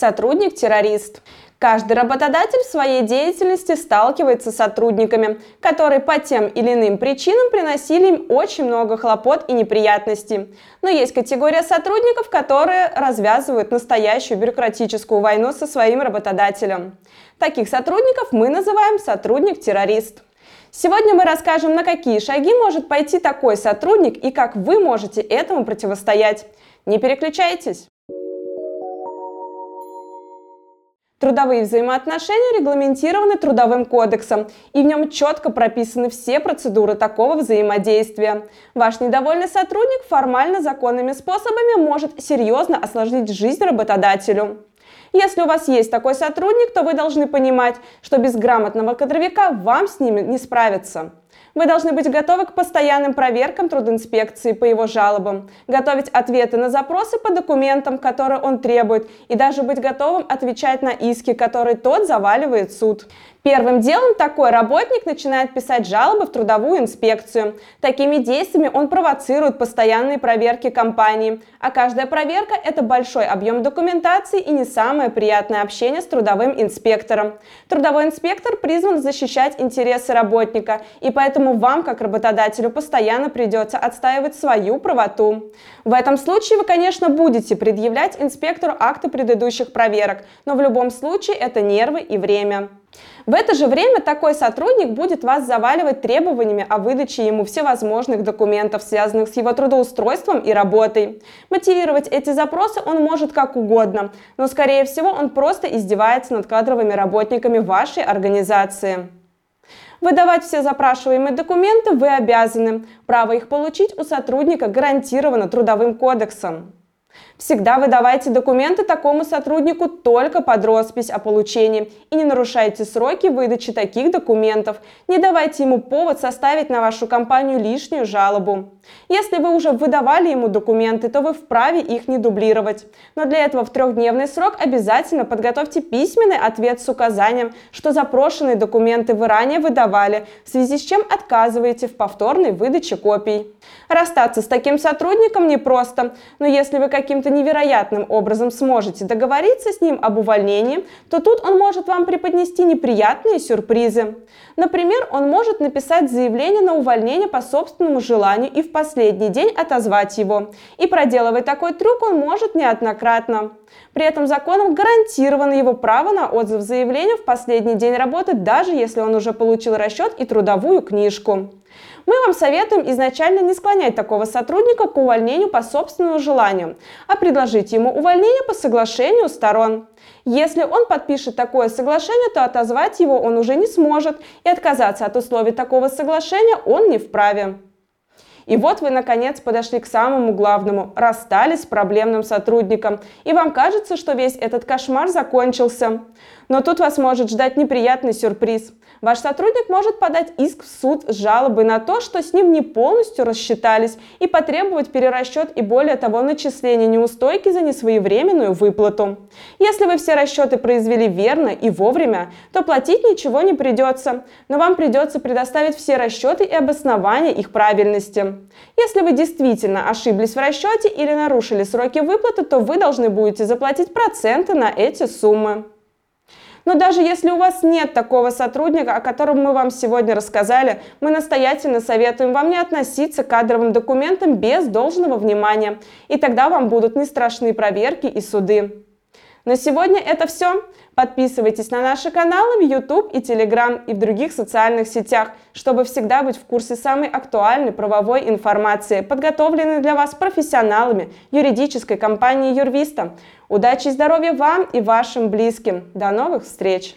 Сотрудник-террорист. Каждый работодатель в своей деятельности сталкивается с сотрудниками, которые по тем или иным причинам приносили им очень много хлопот и неприятностей. Но есть категория сотрудников, которые развязывают настоящую бюрократическую войну со своим работодателем. Таких сотрудников мы называем сотрудник-террорист. Сегодня мы расскажем, на какие шаги может пойти такой сотрудник и как вы можете этому противостоять. Не переключайтесь! Трудовые взаимоотношения регламентированы Трудовым кодексом, и в нем четко прописаны все процедуры такого взаимодействия. Ваш недовольный сотрудник формально законными способами может серьезно осложнить жизнь работодателю. Если у вас есть такой сотрудник, то вы должны понимать, что без грамотного кадровика вам с ними не справиться. Вы должны быть готовы к постоянным проверкам трудинспекции по его жалобам, готовить ответы на запросы по документам, которые он требует, и даже быть готовым отвечать на иски, которые тот заваливает суд. Первым делом такой работник начинает писать жалобы в трудовую инспекцию. Такими действиями он провоцирует постоянные проверки компании. А каждая проверка – это большой объем документации и не самое приятное общение с трудовым инспектором. Трудовой инспектор призван защищать интересы работника, и поэтому вам, как работодателю, постоянно придется отстаивать свою правоту. В этом случае вы, конечно, будете предъявлять инспектору акты предыдущих проверок, но в любом случае это нервы и время. В это же время такой сотрудник будет вас заваливать требованиями о выдаче ему всевозможных документов, связанных с его трудоустройством и работой. Мотивировать эти запросы он может как угодно, но скорее всего он просто издевается над кадровыми работниками вашей организации. Выдавать все запрашиваемые документы вы обязаны. Право их получить у сотрудника гарантировано Трудовым кодексом. Всегда выдавайте документы такому сотруднику только под роспись о получении и не нарушайте сроки выдачи таких документов. Не давайте ему повод составить на вашу компанию лишнюю жалобу. Если вы уже выдавали ему документы, то вы вправе их не дублировать. Но для этого в трехдневный срок обязательно подготовьте письменный ответ с указанием, что запрошенные документы вы ранее выдавали, в связи с чем отказываете в повторной выдаче копий. Расстаться с таким сотрудником непросто, но если вы каким-то невероятным образом сможете договориться с ним об увольнении, то тут он может вам преподнести неприятные сюрпризы. Например, он может написать заявление на увольнение по собственному желанию и в последний день отозвать его. И проделывать такой трюк он может неоднократно. При этом законом гарантировано его право на отзыв заявления в последний день работы, даже если он уже получил расчет и трудовую книжку. Мы вам советуем изначально не склонять такого сотрудника к увольнению по собственному желанию, а предложить ему увольнение по соглашению сторон. Если он подпишет такое соглашение, то отозвать его он уже не сможет, и отказаться от условий такого соглашения он не вправе. И вот вы, наконец, подошли к самому главному – расстались с проблемным сотрудником. И вам кажется, что весь этот кошмар закончился. Но тут вас может ждать неприятный сюрприз. Ваш сотрудник может подать иск в суд с жалобой на то, что с ним не полностью рассчитались, и потребовать перерасчет и более того начисление неустойки за несвоевременную выплату. Если вы все расчеты произвели верно и вовремя, то платить ничего не придется, но вам придется предоставить все расчеты и обоснования их правильности. Если вы действительно ошиблись в расчете или нарушили сроки выплаты, то вы должны будете заплатить проценты на эти суммы. Но даже если у вас нет такого сотрудника, о котором мы вам сегодня рассказали, мы настоятельно советуем вам не относиться к кадровым документам без должного внимания. И тогда вам будут не страшны проверки и суды. На сегодня это все. Подписывайтесь на наши каналы в YouTube и Telegram и в других социальных сетях, чтобы всегда быть в курсе самой актуальной правовой информации, подготовленной для вас профессионалами юридической компании Юрвиста. Удачи и здоровья вам и вашим близким. До новых встреч!